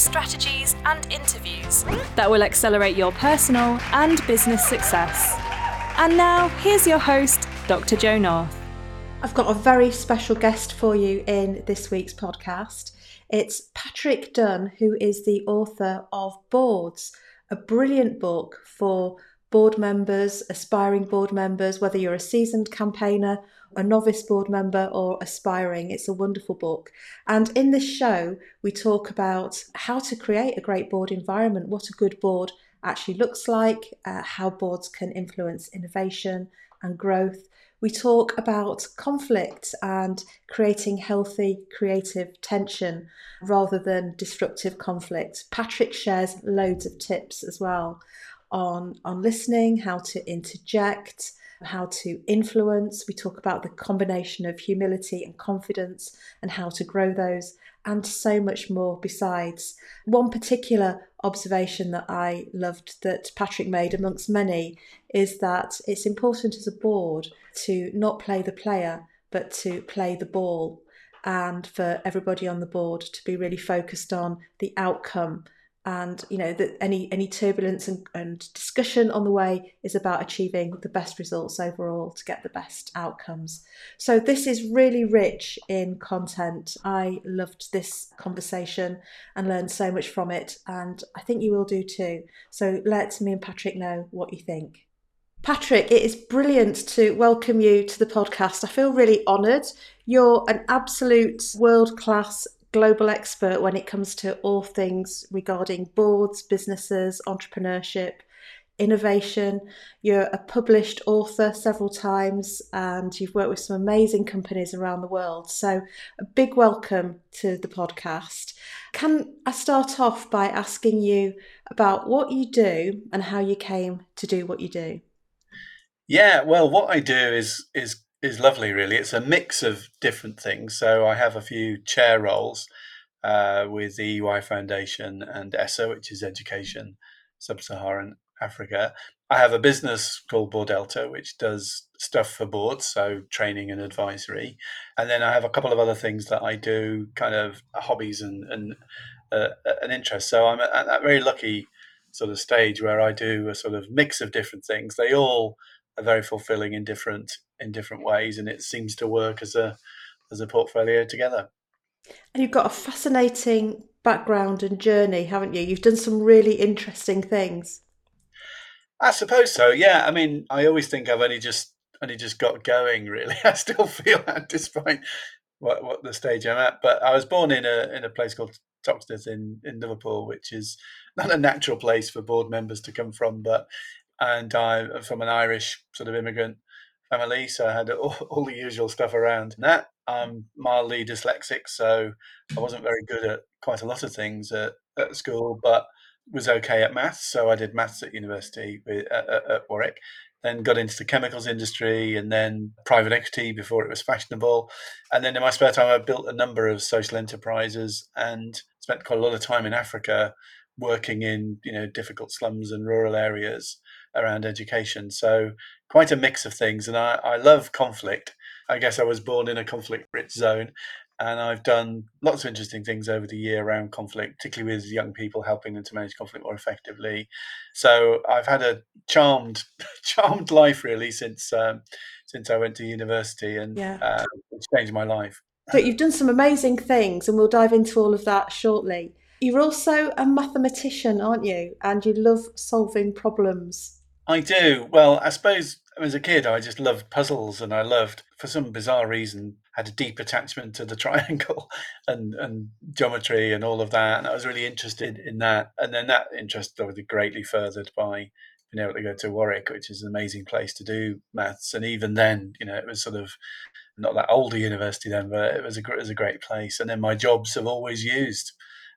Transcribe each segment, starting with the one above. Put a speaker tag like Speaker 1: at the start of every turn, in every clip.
Speaker 1: strategies, and interviews that will accelerate your personal and business success. And now, here's your host, Dr. Jo North.
Speaker 2: I've got a very special guest for you in this week's podcast. It's Patrick Dunne, who is the author of Boards, a brilliant book for board members, aspiring board members, whether you're a seasoned campaigner a novice board member or aspiring. It's a wonderful book. And in this show, we talk about how to create a great board environment, what a good board actually looks like, uh, how boards can influence innovation and growth. We talk about conflict and creating healthy creative tension rather than disruptive conflict. Patrick shares loads of tips as well on, on listening, how to interject, how to influence. We talk about the combination of humility and confidence and how to grow those, and so much more besides. One particular observation that I loved that Patrick made, amongst many, is that it's important as a board to not play the player, but to play the ball. And for everybody on the board to be really focused on the outcome and you know that any any turbulence and, and discussion on the way is about achieving the best results overall to get the best outcomes so this is really rich in content i loved this conversation and learned so much from it and i think you will do too so let me and patrick know what you think Patrick, it is brilliant to welcome you to the podcast. I feel really honoured. You're an absolute world class global expert when it comes to all things regarding boards, businesses, entrepreneurship, innovation. You're a published author several times and you've worked with some amazing companies around the world. So, a big welcome to the podcast. Can I start off by asking you about what you do and how you came to do what you do?
Speaker 3: Yeah, well, what I do is is is lovely, really. It's a mix of different things. So I have a few chair roles uh, with the EY Foundation and ESSA, which is Education Sub Saharan Africa. I have a business called Boardelta, which does stuff for boards, so training and advisory. And then I have a couple of other things that I do, kind of hobbies and, and uh, an interest. So I'm at that very lucky sort of stage where I do a sort of mix of different things. They all are very fulfilling in different in different ways, and it seems to work as a as a portfolio together.
Speaker 2: And you've got a fascinating background and journey, haven't you? You've done some really interesting things.
Speaker 3: I suppose so. Yeah. I mean, I always think I've only just only just got going. Really, I still feel that despite what, what the stage I'm at. But I was born in a in a place called Toxteth in in Liverpool, which is not a natural place for board members to come from, but and I'm from an Irish sort of immigrant family, so I had all, all the usual stuff around that. I'm mildly dyslexic, so I wasn't very good at quite a lot of things at, at school, but was okay at maths. So I did maths at university with, at, at Warwick. Then got into the chemicals industry and then private equity before it was fashionable. And then in my spare time, I built a number of social enterprises and spent quite a lot of time in Africa working in you know difficult slums and rural areas around education. So quite a mix of things, and I, I love conflict. I guess I was born in a conflict-rich zone, and I've done lots of interesting things over the year around conflict, particularly with young people, helping them to manage conflict more effectively. So I've had a charmed, charmed life really since um, since I went to university, and yeah. uh, it's changed my life.
Speaker 2: But you've done some amazing things, and we'll dive into all of that shortly. You're also a mathematician, aren't you? And you love solving problems.
Speaker 3: I do. Well, I suppose as a kid, I just loved puzzles, and I loved, for some bizarre reason, had a deep attachment to the triangle and and geometry and all of that. And I was really interested in that. And then that interest was greatly furthered by being able to go to Warwick, which is an amazing place to do maths. And even then, you know, it was sort of not that old a university then, but it was a it was a great place. And then my jobs have always used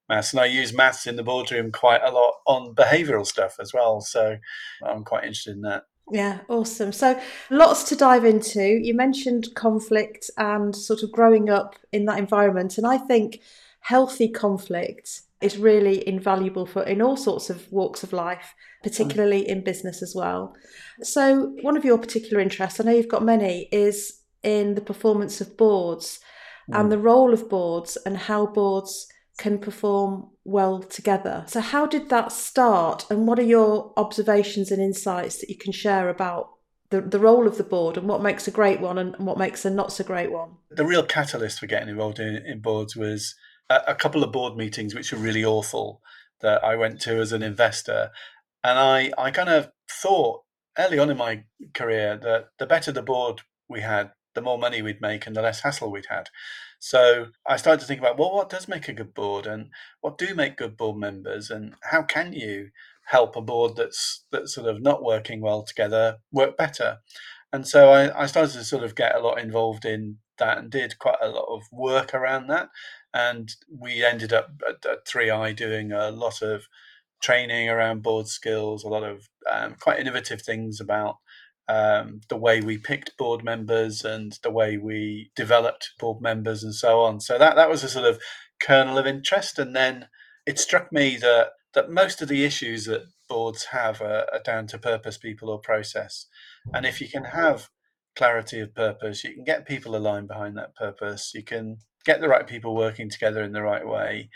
Speaker 3: maths, and I use maths in the boardroom quite a lot on behavioural stuff as well. So I'm quite interested in that.
Speaker 2: Yeah, awesome. So lots to dive into. You mentioned conflict and sort of growing up in that environment. And I think healthy conflict is really invaluable for in all sorts of walks of life, particularly in business as well. So one of your particular interests, I know you've got many, is in the performance of boards mm. and the role of boards and how boards can perform well together. So, how did that start, and what are your observations and insights that you can share about the, the role of the board and what makes a great one and, what makes a not so great one?
Speaker 3: The real catalyst for getting involved in, in boards was a, a couple of board meetings which were really awful that I went to as an investor. And I, I kind of thought early on in my career that the better the board we had, the more money we'd make and the less hassle we'd had. So I started to think about well, what does make a good board, and what do make good board members, and how can you help a board that's that's sort of not working well together work better? And so I, I started to sort of get a lot involved in that and did quite a lot of work around that. And we ended up at, at 3i doing a lot of training around board skills, a lot of um, quite innovative things about um, the way we picked board members and the way we developed board members and so on. So that that was a sort of kernel of interest, and then it struck me that that most of the issues that boards have are, are down to purpose, people, or process. And if you can have clarity of purpose, you can get people aligned behind that purpose. You can get the right people working together in the right way,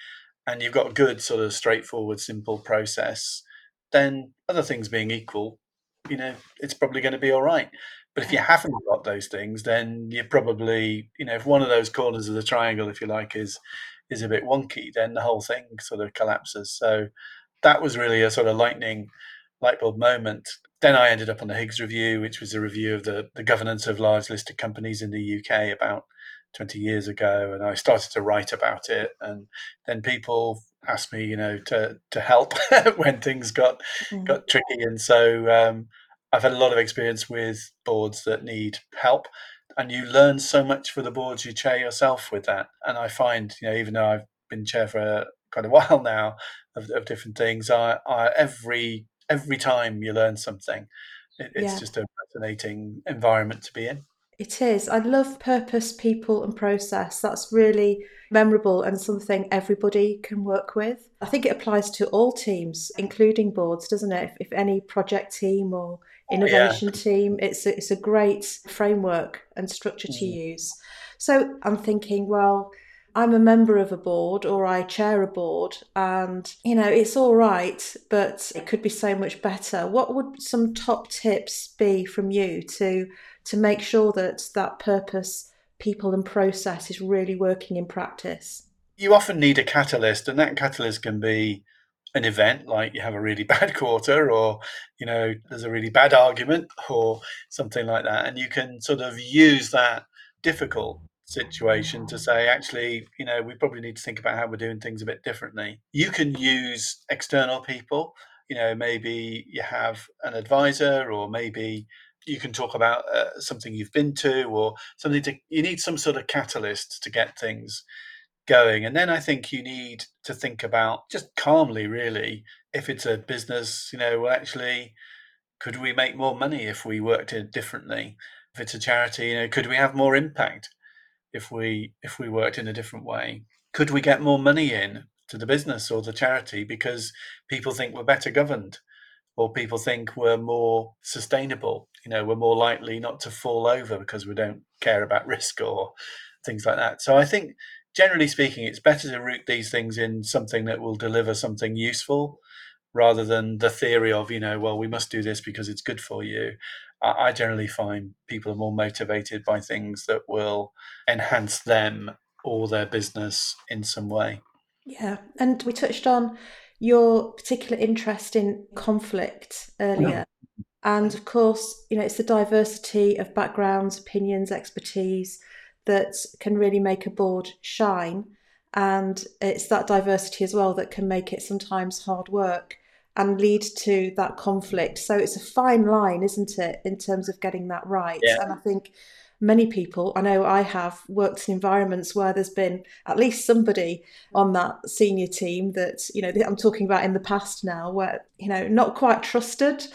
Speaker 3: and you've got a good sort of straightforward, simple process. Then other things being equal, you know, it's probably going to be all right. But if you haven't got those things, then you're probably, you know, if one of those corners of the triangle, if you like, is is a bit wonky, then the whole thing sort of collapses. So that was really a sort of lightning light bulb moment. Then I ended up on the Higgs Review, which was a review of the, the governance of large listed companies in the UK about 20 years ago. And I started to write about it. And then people asked me, you know, to to help when things got mm. got tricky. And so um, I've had a lot of experience with boards that need help, and you learn so much for the boards you chair yourself with that. And I find, you know, even though I've been chair for quite a while now of, of different things, I, I every every time you learn something. It, it's yeah. just a fascinating environment to be in.
Speaker 2: It is. I love purpose, people, and process. That's really memorable and something everybody can work with. I think it applies to all teams, including boards, doesn't it? If, if any project team or innovation yeah. team, it's a, it's a great framework and structure to mm. use. So I'm thinking, well, I'm a member of a board or I chair a board and you know it's all right but it could be so much better what would some top tips be from you to to make sure that that purpose, people, and process is really working in practice?
Speaker 3: You often need a catalyst, and that catalyst can be an event like you have a really bad quarter or you know there's a really bad argument or something like that and you can sort of use that difficult situation to say actually you know we probably need to think about how we're doing things a bit differently you can use external people you know maybe you have an advisor or maybe you can talk about uh, something you've been to or something to you need some sort of catalyst to get things going. And then i think you need to think about just calmly really if it's a business you know well actually could we make more money if we worked it differently? If it's a charity you know could we have more impact if we if we worked in a different way? Could we get more money in to the business or the charity because people think we're better governed or people think we're more sustainable. You know, we're more likely not to fall over because we don't care about risk or things like that. So I think, generally speaking, it's better to root these things in something that will deliver something useful rather than the theory of, you know, well, we must do this because it's good for you. I generally find people are more motivated by things that will enhance them or their business in some way.
Speaker 2: Yeah. And we touched on your particular interest in conflict earlier. And of course, you know, it's the diversity of backgrounds, opinions, expertise that can really make a board shine. And it's that diversity as well that can make it sometimes hard work and lead to that conflict. So it's a fine line, isn't it, in terms of getting that right? Yeah. And I think many people, I know I have worked in environments where there's been at least somebody on that senior team that, you know, I'm talking about in the past now, where, you know, not quite trusted,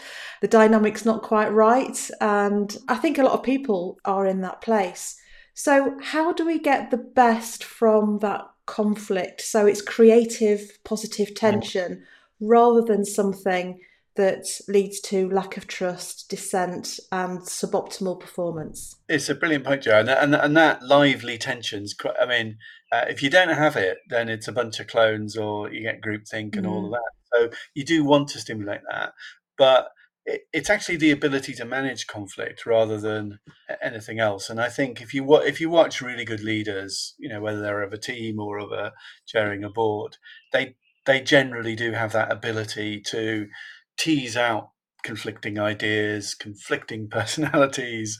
Speaker 2: the dynamic's not quite right. And I think a lot of people are in that place. So, how do we get the best from that conflict? So, it's creative, positive mm. tension rather than something that leads to lack of trust, dissent, and suboptimal performance.
Speaker 3: It's a brilliant point, Jo, and and, and that lively tensions. I mean, uh, if you don't have it, then it's a bunch of clones, or you get groupthink and mm. all of that. So you do want to stimulate that, but it, it's actually the ability to manage conflict rather than anything else. And I think if you if you watch really good leaders, you know whether they're of a team or of a chairing a board, they they generally do have that ability to tease out conflicting ideas, conflicting personalities,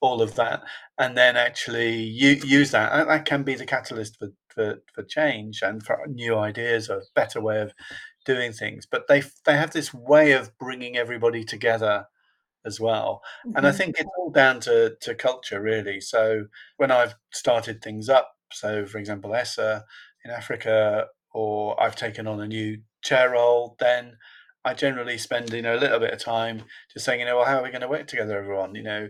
Speaker 3: all of that, and then actually use that. That can be the catalyst for, for, for change and for new ideas, a better way of doing things. But they they have this way of bringing everybody together as well. Mm-hmm. And I mm-hmm. think it's all down to, to culture, really. So when I've started things up, so for example, ESSA in Africa, or I've taken on a new chair role, then I generally spend you know a little bit of time just saying you know well how are we going to work together everyone? You know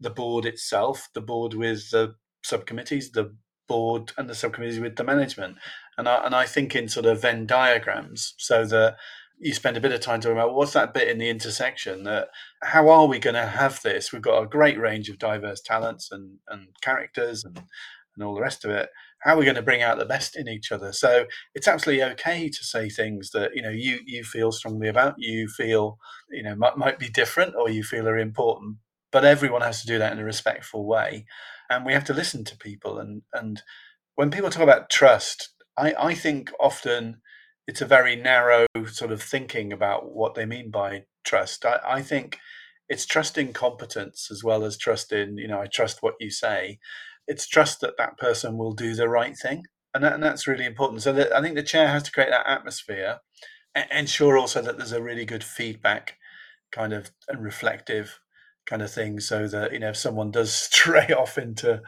Speaker 3: the board itself the board with the subcommittees the board and the subcommittees with the management. And I, and I think in sort of Venn diagrams so that you spend a bit of time talking about what's that bit in the intersection that how are we going to have this? We've got a great range of diverse talents and, and characters and, and all the rest of it how are we going to bring out the best in each other? So it's absolutely okay to say things that you know you you feel strongly about you feel you know might, might be different or you feel are important but everyone has to do that in a respectful way and we have to listen to people and and when people talk about trust i i think often it's a very narrow sort of thinking about what they mean by trust. I, I think it's trusting competence as well as trust in you know i trust what you say it's trust that that person will do the right thing, and, that, and that's really important. So that, I think the chair has to create that atmosphere, and ensure also that there's a really good feedback, kind of and reflective kind of thing, so that you know if someone does stray off into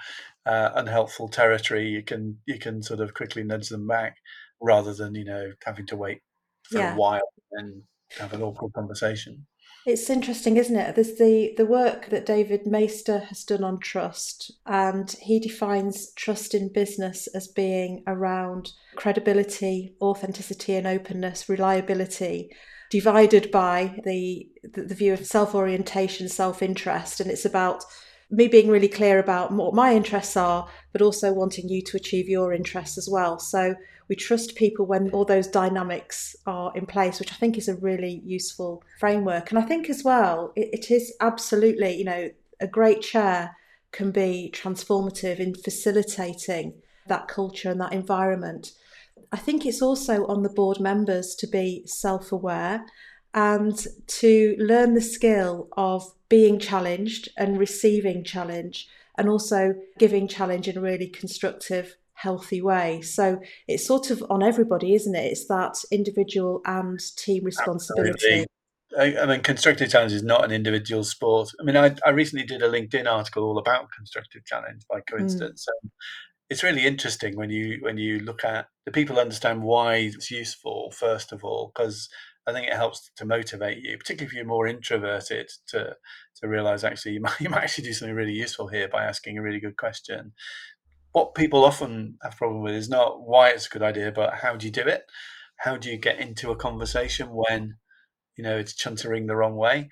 Speaker 3: uh, unhelpful territory, you can you can sort of quickly nudge them back, rather than you know having to wait for yeah. a while and have an awkward conversation.
Speaker 2: It's interesting, isn't it? There's the, the work that David Maister has done on trust, and he defines trust in business as being around credibility, authenticity, and openness, reliability, divided by the, the, the view of self orientation, self interest. And it's about me being really clear about what my interests are, but also wanting you to achieve your interests as well. So we trust people when all those dynamics are in place, which I think is a really useful framework. And I think as well, it, it is absolutely, you know, a great chair can be transformative in facilitating that culture and that environment. I think it's also on the board members to be self aware and to learn the skill of being challenged and receiving challenge and also giving challenge in a really constructive healthy way. So it's sort of on everybody, isn't it? It's that individual and team responsibility. Absolutely.
Speaker 3: I, mean, constructive challenge is not an individual sport. I mean, I, I recently did a LinkedIn article all about constructive challenge by hmm. coincidence. Mm. it's really interesting when you when you look at the people understand why it's useful first of all, because I think it helps to motivate you, particularly if you're more introverted, to to realize actually you might, you might actually do something really useful here by asking a really good question what people often have problem with is not why it's a good idea, but how do you do it? How do you get into a conversation when you know it's chuntering the wrong way?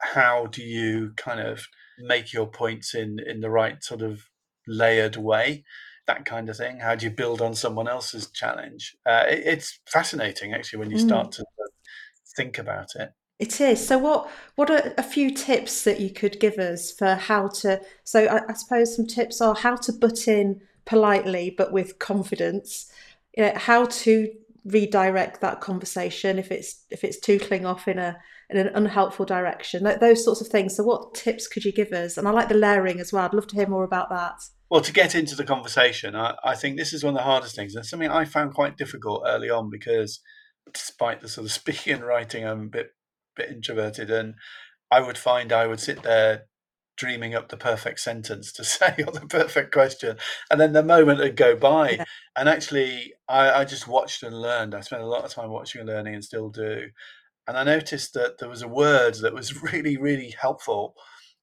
Speaker 3: How do you kind of make your points in in the right sort of layered way? That kind of thing. How do you build on someone else's challenge? Uh, it, it's fascinating actually when you start mm. to think about it.
Speaker 2: It is. So, what what are a few tips that you could give us for how to? So, I, I suppose some tips are how to butt in politely but with confidence. You know, how to redirect that conversation if it's if it's tootling off in a in an unhelpful direction. Those sorts of things. So, what tips could you give us? And I like the layering as well. I'd love to hear more about that.
Speaker 3: Well, to get into the conversation, I, I think this is one of the hardest things, and something I found quite difficult early on because despite the sort of speaking and writing, I'm a bit bit introverted, and I would find I would sit there dreaming up the perfect sentence to say or the perfect question. And then the moment would go by. Yeah. And actually, I, I just watched and learned. I spent a lot of time watching and learning and still do. And I noticed that there was a word that was really, really helpful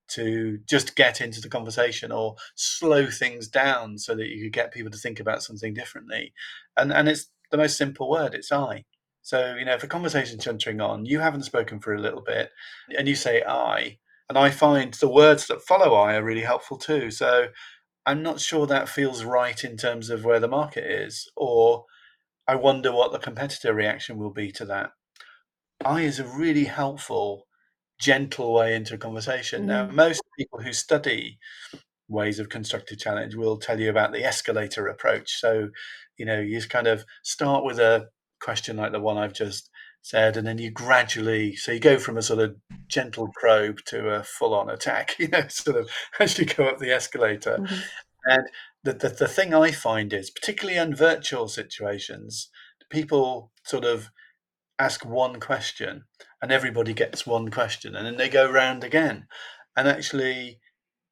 Speaker 3: to just get into the conversation or slow things down so that you could get people to think about something differently. And and it's the most simple word, it's I. So, you know, if a conversation's chuntering on, you haven't spoken for a little bit and you say I, and I find the words that follow I are really helpful too. So I'm not sure that feels right in terms of where the market is, or I wonder what the competitor reaction will be to that. I is a really helpful, gentle way into a conversation. Mm. Now, most people who study ways of constructive challenge will tell you about the escalator approach. So, you know, you just kind of start with a question like the one I've just said, and then you gradually, so you go from a sort of gentle probe to a full on attack, you know, sort of as you go up the escalator. Mm-hmm. And the, the, the thing I find is, particularly in virtual situations, people sort of ask one question and everybody gets one question and then they go round again. And actually,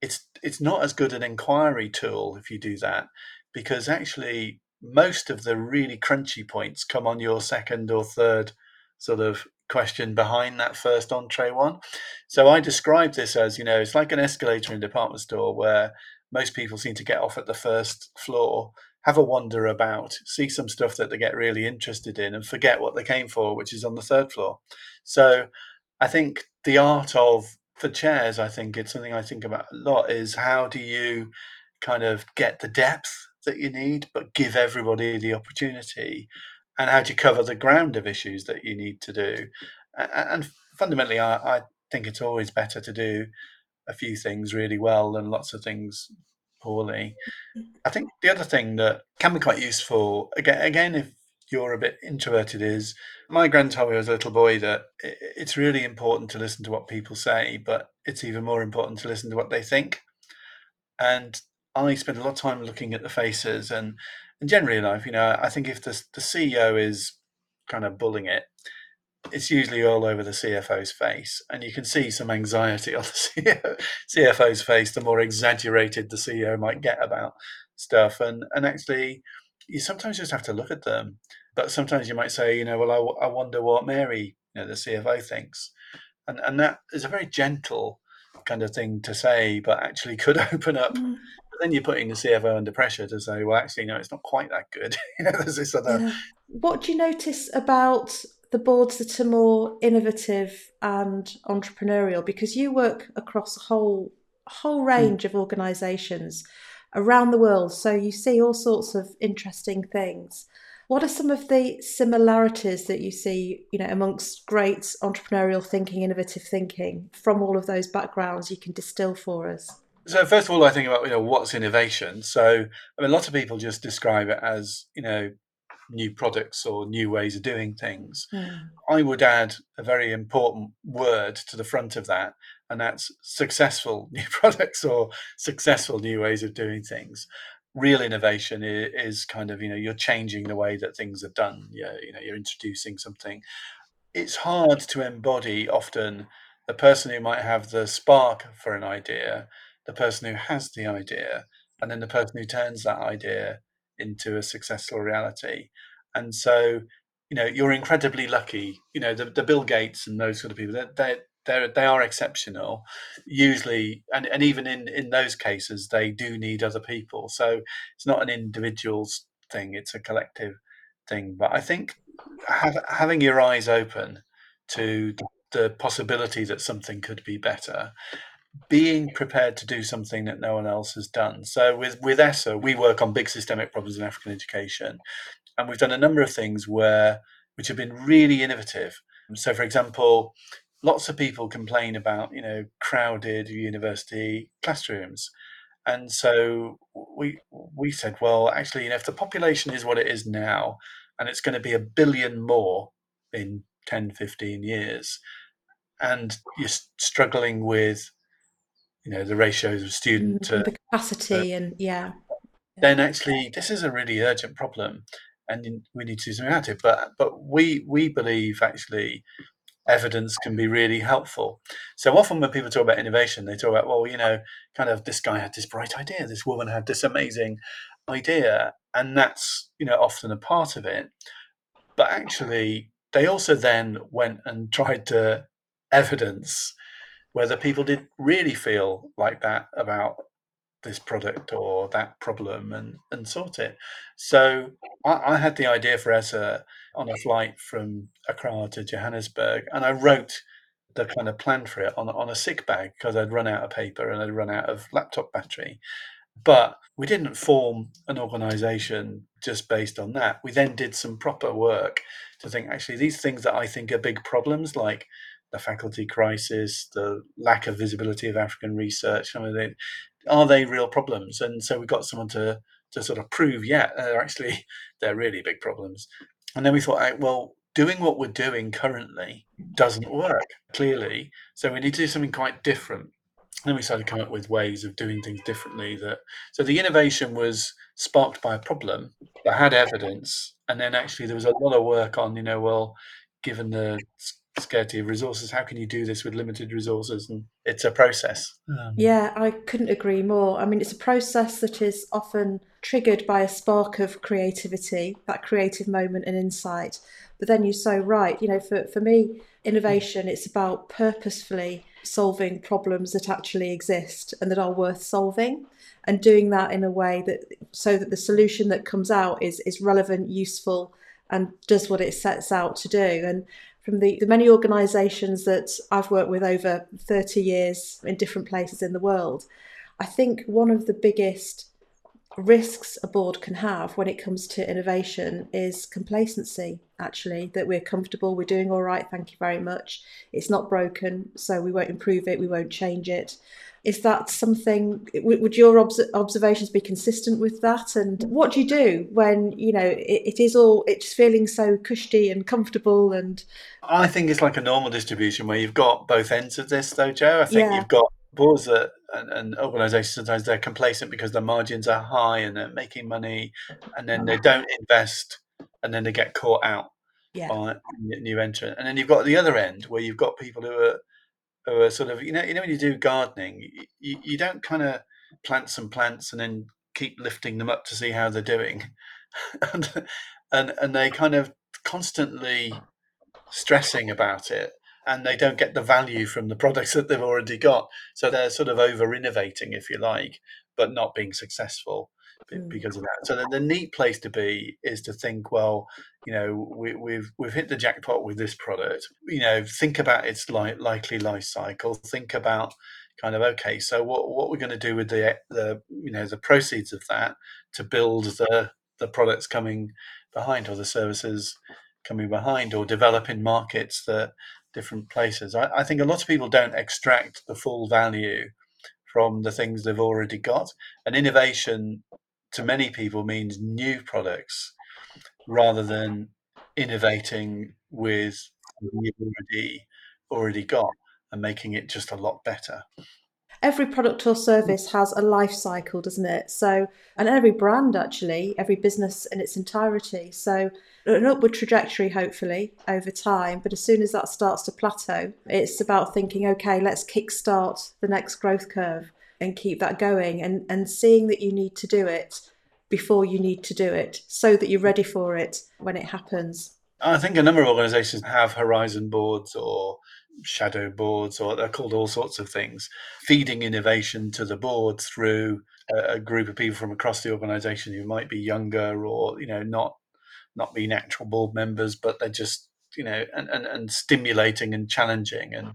Speaker 3: it's it's not as good an inquiry tool if you do that because actually most of the really crunchy points come on your second or third sort of question behind that first entree one. So I describe this as, you know, it's like an escalator in a department store where most people seem to get off at the first floor, have a wander about, see some stuff that they get really interested in, and forget what they came for, which is on the third floor. So I think the art of for chairs, I think it's something I think about a lot is how do you kind of get the depth that you need, but give everybody the opportunity and how to cover the ground of issues that you need to do. And fundamentally, I, I think it's always better to do a few things really well than lots of things poorly. I think the other thing that can be quite useful, again, again if you're a bit introverted, is my grand told me as a little boy that it's really important to listen to what people say, but it's even more important to listen to what they think. And I spend a lot of time looking at the faces and and generally in life, you know, I think if the the CEO is kind of bullying it, it's usually all over the CFO's face, and you can see some anxiety on the CFO's face. The more exaggerated the CEO might get about stuff, and and actually, you sometimes just have to look at them. But sometimes you might say, you know, well, I, I wonder what Mary, you know, the CFO thinks, and and that is a very gentle kind of thing to say, but actually could open up mm then you're putting the CFO under pressure to say, well, actually, no, it's not quite that good. there's this other. Yeah.
Speaker 2: What do you notice about the boards that are more innovative and entrepreneurial? Because you work across a whole whole hmm. range mm. of organisations around the world, so you see all sorts of interesting things. What are some of the similarities that you see, you know, amongst great entrepreneurial thinking, innovative thinking from all of those backgrounds you can distill for us?
Speaker 3: So first of all, I think about you know what's innovation. So I mean, lots of people just describe it as you know new products or new ways of doing things. Mm. I would add a very important word to the front of that, and that's successful new products or successful new ways of doing things. Real innovation is, is kind of you know you're changing the way that things are done. You're, you know you're introducing something. It's hard to embody often the person who might have the spark for an idea the person who has the idea and then the person who turns that idea into a successful reality. And so, you know, you're incredibly lucky. You know, the, the Bill Gates and those sort of people, they they they they are exceptional. Usually, and, and even in in those cases, they do need other people. So it's not an individual's thing; it's a collective thing. But I think have, having your eyes open to the possibility that something could be better being prepared to do something that no one else has done. So with with ESSA, we work on big systemic problems in African education, and we've done a number of things where which have been really innovative. So, for example, lots of people complain about you know crowded university classrooms, and so we we said, well, actually, you know, if the population is what it is now, and it's going to be a billion more in 10, 15 years, and you're struggling with you know the ratios of student
Speaker 2: mm, to the capacity uh, and yeah
Speaker 3: then actually this is a really urgent problem and we need to do something about it but but we we believe actually evidence can be really helpful. So often when people talk about innovation, they talk about, well, you know, kind of this guy had this bright idea, this woman had this amazing idea, and that's, you know, often a part of it. But actually, they also then went and tried to evidence whether people did really feel like that about this product or that problem and, and sort it. So I, I had the idea for ESSA on a flight from Accra to Johannesburg, and I wrote the kind of plan for it on, on a sick bag because I'd run out of paper and I'd run out of laptop battery. But we didn't form an organization just based on that. We then did some proper work to think actually these things that I think are big problems, like the faculty crisis, the lack of visibility of African research, some of the, are they real problems? And so we got someone to to sort of prove, yeah, they're actually they're really big problems. And then we thought, well, doing what we're doing currently doesn't work clearly, so we need to do something quite different. And then we started to come up with ways of doing things differently. That so the innovation was sparked by a problem that had evidence, and then actually there was a lot of work on, you know, well, given the scarcity of resources. How can you do this with limited resources? And it's a process.
Speaker 2: Um, yeah, I couldn't agree more. I mean, it's a process that is often triggered by a spark of creativity, that creative moment and insight. But then you're so right. You know, for, for me, innovation, it's about purposefully solving problems that actually exist and that are worth solving and doing that in a way that so that the solution that comes out is is relevant useful and does what it sets out to do and from the, the many organisations that I've worked with over 30 years in different places in the world, I think one of the biggest risks a board can have when it comes to innovation is complacency actually that we're comfortable we're doing all right thank you very much. It's not broken so we won't improve it we won't change it is that something would your observations be consistent with that and what do you do when you know it, it is all it's feeling so cushy and comfortable and
Speaker 3: i think it's like a normal distribution where you've got both ends of this though jo i think yeah. you've got boards that and, and, organizations sometimes they're complacent because their margins are high and they're making money and then they mm-hmm. don't invest and then they get caught out yeah. by new entrant and then you've got the other end where you've got people who are are sort of you know you know when you do gardening you, you don't kind of plant some plants and then keep lifting them up to see how they're doing and and and they kind of constantly stressing about it and they don't get the value from the products that they've already got so they're sort of over innovating if you like but not being successful. Mm. because of that. So the, the, neat place to be is to think, well, you know, we, have we've, we've hit the jackpot with this product. You know, think about its li- likely life cycle. Think about kind of okay, so what what we're going to do with the the you know the proceeds of that to build the the products coming behind or the services coming behind or develop in markets that different places. I, I think a lot of people don't extract the full value from the things they've already got. And innovation to many people means new products rather than innovating with you've already already got and making it just a lot better.
Speaker 2: Every product or service has a life cycle doesn't it? So and every brand actually every business in its entirety. So an upward trajectory hopefully over time but as soon as that starts to plateau it's about thinking okay let's kickstart the next growth curve and keep that going and and seeing that you need to do it before you need to do it so that you're ready for it when it happens.
Speaker 3: I think a number of organizations have horizon boards or shadow boards or they're called all sorts of things feeding innovation to the board through a, a group of people from across the organization who might be younger or you know not not be natural board members but they're just you know and, and, and stimulating and challenging. And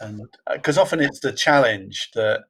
Speaker 3: and because uh, often it's the challenge that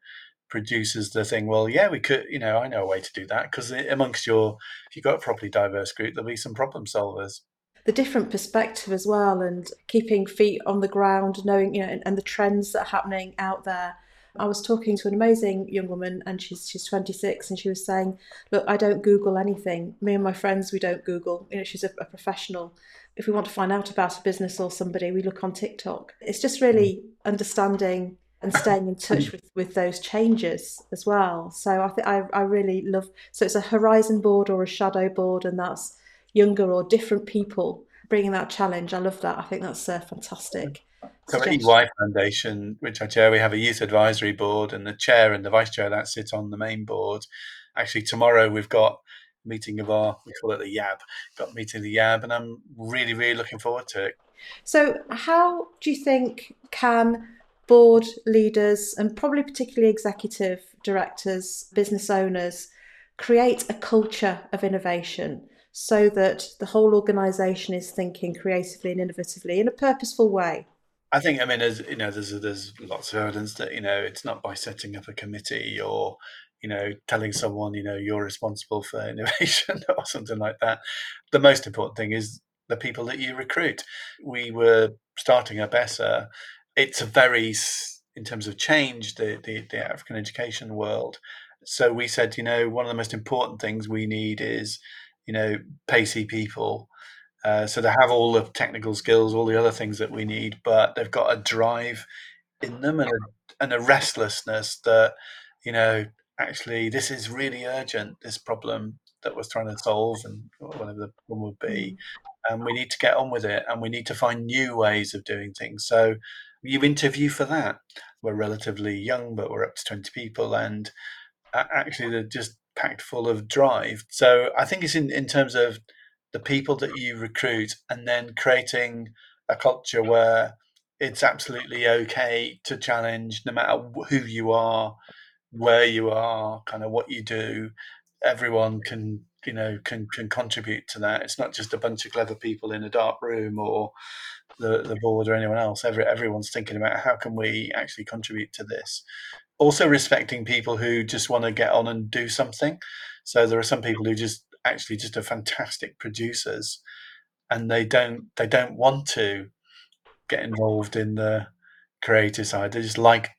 Speaker 3: produces the thing well yeah we could you know i know a way to do that because amongst your if you've got a properly diverse group there'll be some problem solvers
Speaker 2: the different perspective as well and keeping feet on the ground knowing you know and, and the trends that are happening out there I was talking to an amazing young woman and she's she's 26 and she was saying, "Look, I don't Google anything. Me and my friends, we don't Google. You know, she's a, a professional. If we want to find out about a business or somebody, we look on TikTok. It's just really hmm. understanding and staying in touch with, with those changes as well. So I think I I really love. So it's a horizon board or a shadow board, and that's younger or different people bringing that challenge. I love that. I think that's uh, fantastic.
Speaker 3: So at EY Foundation, which I chair, we have a youth advisory board, and the chair and the vice chair that sit on the main board. Actually, tomorrow we've got meeting of our we call it the YAB, got meeting of the YAB, and I'm really really looking forward to it.
Speaker 2: So, how do you think can board leaders and probably particularly executive directors, business owners, create a culture of innovation so that the whole organisation is thinking creatively and innovatively in a purposeful way?
Speaker 3: I think I mean there's you know there's there's lots of evidence that you know it's not by setting up a committee or you know telling someone you know you're responsible for innovation or something like that. The most important thing is the people that you recruit. We were starting up ESSA. It's a very in terms of change the, the the African education world. So we said you know one of the most important things we need is you know pacey people uh, so they have all the technical skills, all the other things that we need, but they've got a drive in them and a, and a restlessness that, you know, actually this is really urgent, this problem that we're trying to solve and whatever the problem would be. And we need to get on with it and we need to find new ways of doing things. So you interview for that. We're relatively young, but we're up to 20 people and actually they're just packed full of drive. So I think it's in, in terms of the people that you recruit, and then creating a culture where it's absolutely okay to challenge no matter who you are, where you are, kind of what you do. Everyone can, you know, can can contribute to that. It's not just a bunch of clever people in a dark room or the, the board or anyone else. Every everyone's thinking about how can we actually contribute to this. Also respecting people who just want to get on and do something. So there are some people who just actually just are fantastic producers, and they don't they don't want to get involved in the creative side. They just like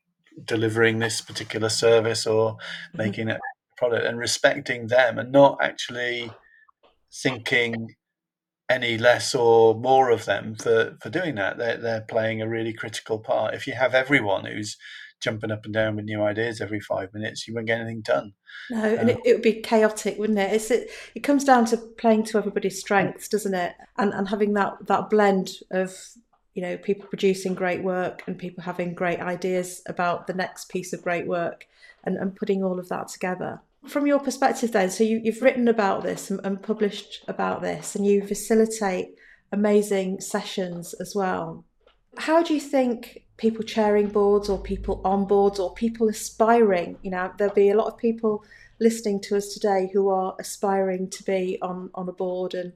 Speaker 3: delivering this particular service or mm-hmm. making a product and respecting them and not actually thinking any less or more of them for, for doing that. They're, they're playing a really critical part. If you have everyone who's jumping up and down with new ideas every five minutes, you won't get anything done.
Speaker 2: No, and it, um, it, would be chaotic, wouldn't it? It's, it it comes down to playing to everybody's strengths, doesn't it? And and having that that blend of you know people producing great work and people having great ideas about the next piece of great work and, and putting all of that together from your perspective then so you, have written about this and, and, published about this and you facilitate amazing sessions as well how do you think people chairing boards or people on boards or people aspiring. You know, there'll be a lot of people listening to us today who are aspiring to be on, on a board and,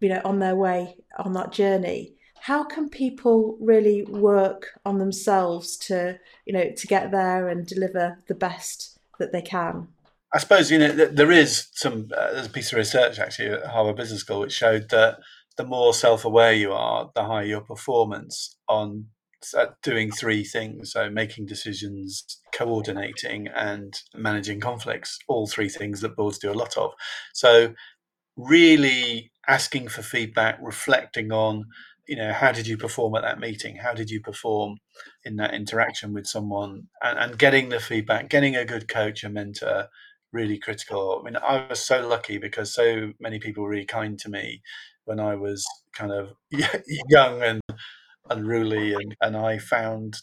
Speaker 2: you know, on their way on that journey. How can people really work on themselves to, you know, to get there and deliver the best that they can?
Speaker 3: I suppose you know there is some. Uh, there's a piece of research actually at Harvard Business School which showed that the more self-aware you are, the higher your performance on at doing three things. So making decisions coordinating and managing conflicts all three things that boards do a lot of. So really asking for feedback reflecting on you know how did you perform at that meeting? How did you perform in that interaction with someone? And, and getting the feedback getting a good coach a mentor really critical i mean i was so lucky because so many people were really kind to me when i was kind of young and unruly, and, and I found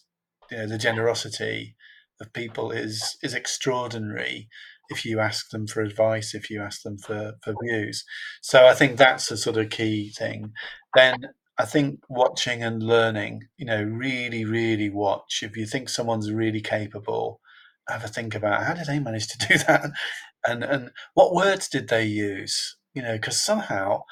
Speaker 3: you know the generosity of people is is extraordinary if you ask them for advice, if you ask them for, for views. So I think that's a sort of key thing. Then I think watching and learning, you know, really, really watch. If you think someone's really capable, have a think about how did they manage to do that, and and what words did they use? You know, because somehow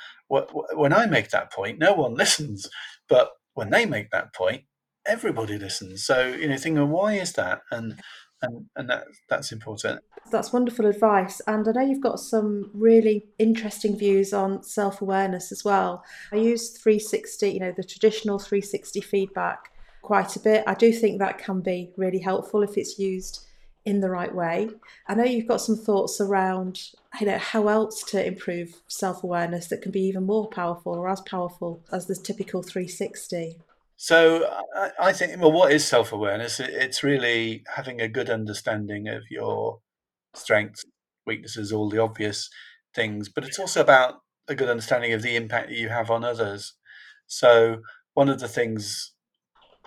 Speaker 3: when I make that point, no one listens, but when they make that point, everybody listens. So you know, thinking why is that, and and and that that's important.
Speaker 2: That's wonderful advice, and I know you've got some really interesting views on self awareness as well. I use 360, you know, the traditional 360 feedback quite a bit. I do think that can be really helpful if it's used in the right way. I know you've got some thoughts around you know how else to improve self-awareness that can be even more powerful or as powerful as the typical 360.
Speaker 3: So I, think well what is self-awareness? It's really having a good understanding of your strengths, weaknesses, all the obvious things, but it's also about a good understanding of the impact that you have on others. So one of the things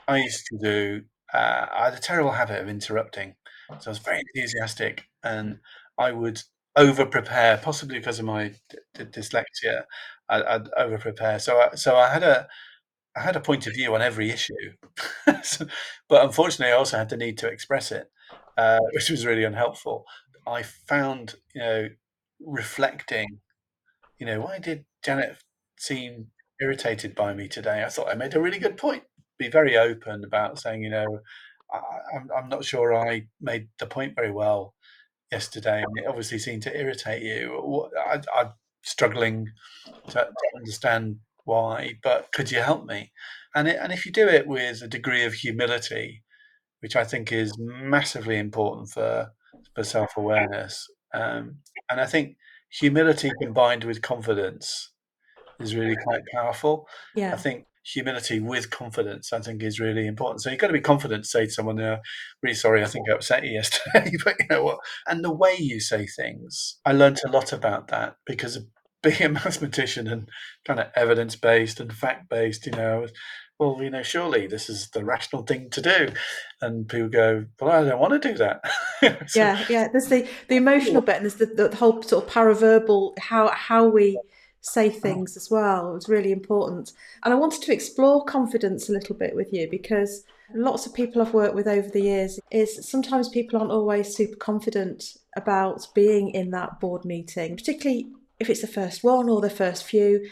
Speaker 3: I used to do. Uh, I had a terrible habit of interrupting, so I was very enthusiastic, and I would over prepare, possibly because of my d- d- dyslexia. I, I'd over prepare, so I, so I had a I had a point of view on every issue, so, but unfortunately, I also had the need to express it, uh, which was really unhelpful. I found, you know, reflecting, you know, why did Janet seem irritated by me today? I thought I made a really good point. Be very open about saying, you know, I, I'm, I'm not sure I made the point very well yesterday, and it obviously seemed to irritate you. I, I'm struggling to, to understand why, but could you help me? And it, and if you do it with a degree of humility, which I think is massively important for for self awareness, um, and I think humility combined with confidence is really quite powerful.
Speaker 2: Yeah, I
Speaker 3: think humility with confidence, I think, is really important. So you've got to be confident to say to someone, uh, "Really sorry, I think I upset you yesterday." but you know what? And the way you say things, I learnt a lot about that because being a mathematician and kind of evidence based and fact based. You know, well, you know, surely this is the rational thing to do, and people go, "Well, I don't want to do that." So-
Speaker 2: Yeah, yeah. There's the the emotional bit, and there's the, the whole sort of paraverbal how how we say oh. things as well. It's really important. And I wanted to explore confidence a little bit with you because lots of people I've worked with over the years is sometimes people aren't always super confident about being in that board meeting, particularly if it's the first one or the first few.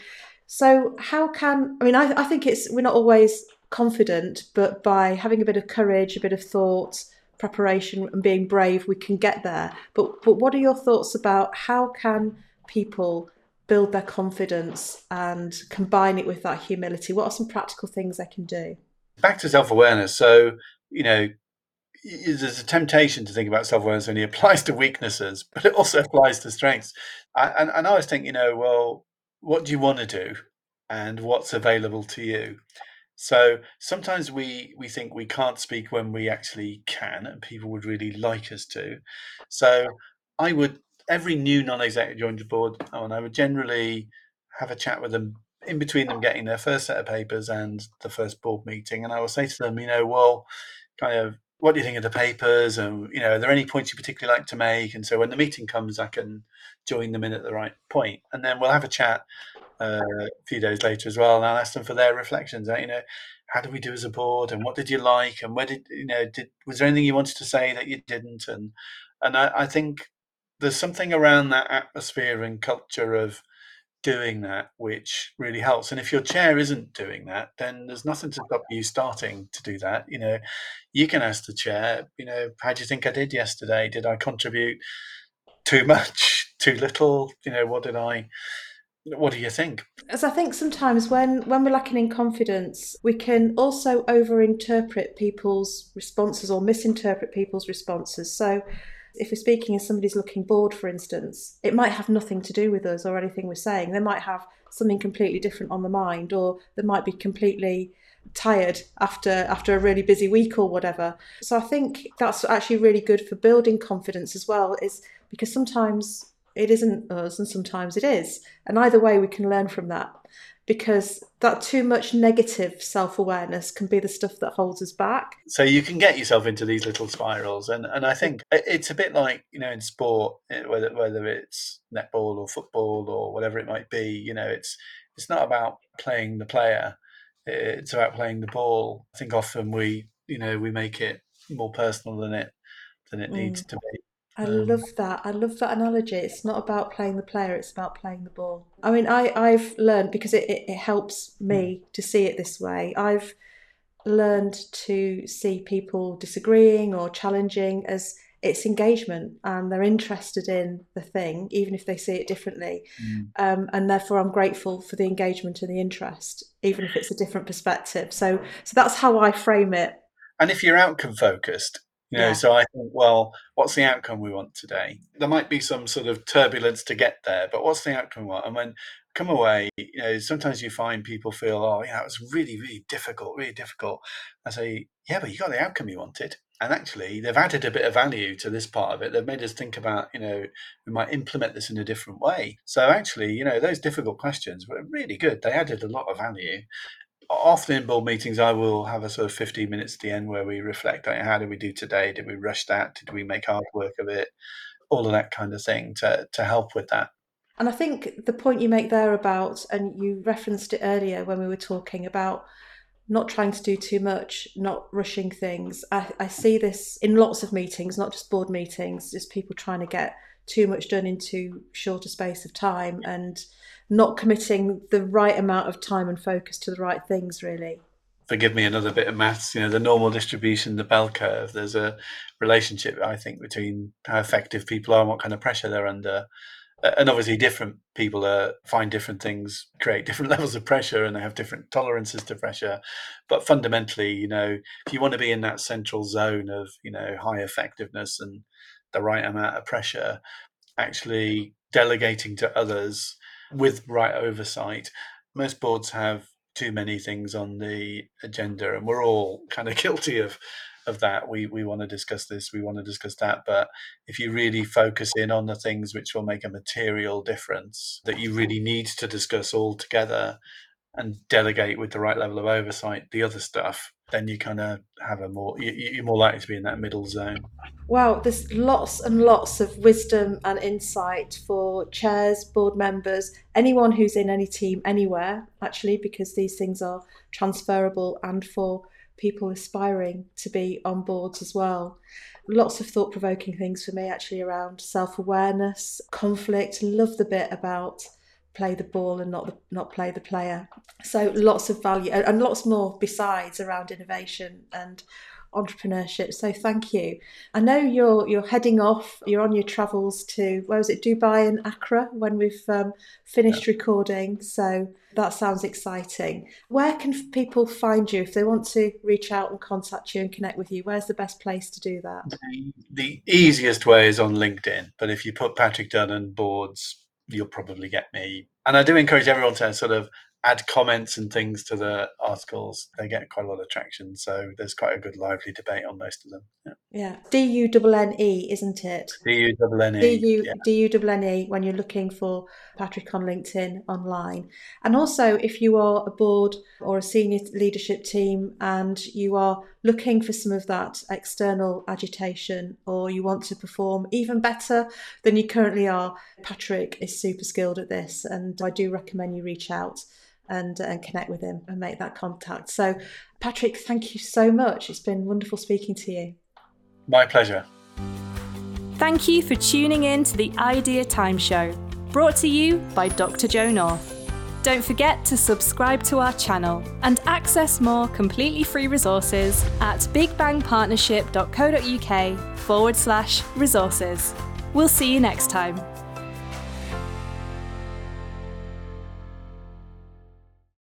Speaker 2: So how can I mean I, I think it's we're not always confident, but by having a bit of courage, a bit of thought, preparation and being brave, we can get there. But but what are your thoughts about how can people build their confidence and combine it with that humility? What are some practical things they can do?
Speaker 3: back to self awareness. So, you know, there's a temptation to think about self awareness only applies to weaknesses, but it also applies to strengths. I, and, and I always think, you know, well, what do you want to do and what's available to you? So sometimes we we think we can't speak when we actually can, and people would really like us to. So I would every new non-executive joins the board, oh, and I would generally have a chat with them. In between them getting their first set of papers and the first board meeting, and I will say to them, you know, well, kind of, what do you think of the papers, and you know, are there any points you particularly like to make? And so when the meeting comes, I can join them in at the right point, and then we'll have a chat uh, a few days later as well, and I'll ask them for their reflections. You know, how did we do as a board, and what did you like, and where did you know, did was there anything you wanted to say that you didn't, and and I, I think there's something around that atmosphere and culture of doing that which really helps. And if your chair isn't doing that, then there's nothing to stop you starting to do that. You know, you can ask the chair, you know, how do you think I did yesterday? Did I contribute too much, too little? You know, what did I? What do you think?
Speaker 2: As I think sometimes when when we're lacking in confidence, we can also overinterpret people's responses or misinterpret people's responses. So if we're speaking and somebody's looking bored, for instance, it might have nothing to do with us or anything we're saying. They might have something completely different on the mind, or they might be completely tired after after a really busy week or whatever. So I think that's actually really good for building confidence as well, is because sometimes it isn't us and sometimes it is. And either way we can learn from that. Because that too much negative self awareness can be the stuff that holds us back.
Speaker 3: So you can get yourself into these little spirals, and, and I think it's a bit like you know in sport, eh, whether whether it's netball or football or whatever it might be. You know, it's it's not about playing the player; it's about playing the ball. I think often we you know we make it more personal than it than it needs to be.
Speaker 2: I
Speaker 3: Um,
Speaker 2: love that. I love that analogy. It's not about playing the player, it's about playing the ball. I mean, I, I've learned because it, it, it helps me to see it this way. I've learned to see people disagreeing or challenging as it's engagement and they're interested in the thing, even if they see it differently.
Speaker 3: Mm.
Speaker 2: Um, and therefore, I'm grateful for the engagement and the interest, even if it's a different perspective. So, so that's how I frame it.
Speaker 3: And if you're outcome focused, you know,
Speaker 2: Yeah.
Speaker 3: so I think, well, what's the outcome we want today? There might be some sort of turbulence to get there, but what's the outcome we want? And when come away, you know, sometimes you find people feel, oh, yeah, it was really, really difficult, really difficult. I say, yeah, but you got the outcome you wanted. And actually, they've added a bit of value to this part of it. They've made us think about, you know, we might implement this in a different way. So actually, you know, those difficult questions were really good. They added a lot of value often in board meetings, I will have a sort of 15 minutes at the end where we reflect on how did we do today? Did we rush that? Did we make hard work of it? All of that kind of thing to, to help with that.
Speaker 2: And I think the point you make there about, and you referenced it earlier when we were talking about not trying to do too much, not rushing things. I, I see this in lots of meetings, not just board meetings, just people trying to get too much done into shorter space of time and not committing the right amount of time and focus to the right things really.
Speaker 3: Forgive me another bit of maths you know the normal distribution the bell curve there's a relationship i think between how effective people are and what kind of pressure they're under. And obviously different people uh, find different things create different levels of pressure and they have different tolerances to pressure. But fundamentally you know if you want to be in that central zone of you know high effectiveness and the right amount of pressure actually delegating to others with right oversight most boards have too many things on the agenda and we're all kind of guilty of of that. We we want to discuss this we want to discuss that but if you really focus in on the things which will make a material difference that you really need to discuss all together and delegate with the right level of oversight the other stuff then you kind of have a more you're more likely to be in that middle zone
Speaker 2: wow there's lots and lots of wisdom and insight for chairs board members anyone who's in any team anywhere actually because these things are transferable and for people aspiring to be on boards as well. Lots of thought provoking things for me actually around self awareness, conflict. Love the bit about play the ball and not the, not play the player. So lots of value and lots more besides around innovation and entrepreneurship. So thank you. I know you're you're heading off. You're on your travels to where was it Dubai and Accra when we've um, finished yeah. recording. So that sounds exciting. Where can people find you if they want to reach out and contact you and connect with you? Where's the best place to do that?
Speaker 3: The, the easiest way is on LinkedIn. But if you put Patrick Dunne and boards, you'll probably get me. And I do encourage everyone to sort of add comments and things to the articles, they get quite a lot of traction. So there's quite a good lively debate on most of them.
Speaker 2: Yeah. yeah. D U N N E, isn't it?
Speaker 3: D U N N E.
Speaker 2: D U N N E when you're looking for Patrick on LinkedIn online. And also, if you are a board or a senior leadership team and you are looking for some of that external agitation or you want to perform even better than you currently are, Patrick is super skilled at this. And I do recommend you reach out and, and connect with him and make that contact. So, Patrick, thank you so much. It's been wonderful speaking to you.
Speaker 3: My pleasure.
Speaker 1: Thank you for tuning in to the Idea Time Show, brought to you by Dr. Jo North. Don't forget to subscribe to our channel and access more completely free resources at bigbangpartnership.co.uk forward slash resources. We'll see you next time.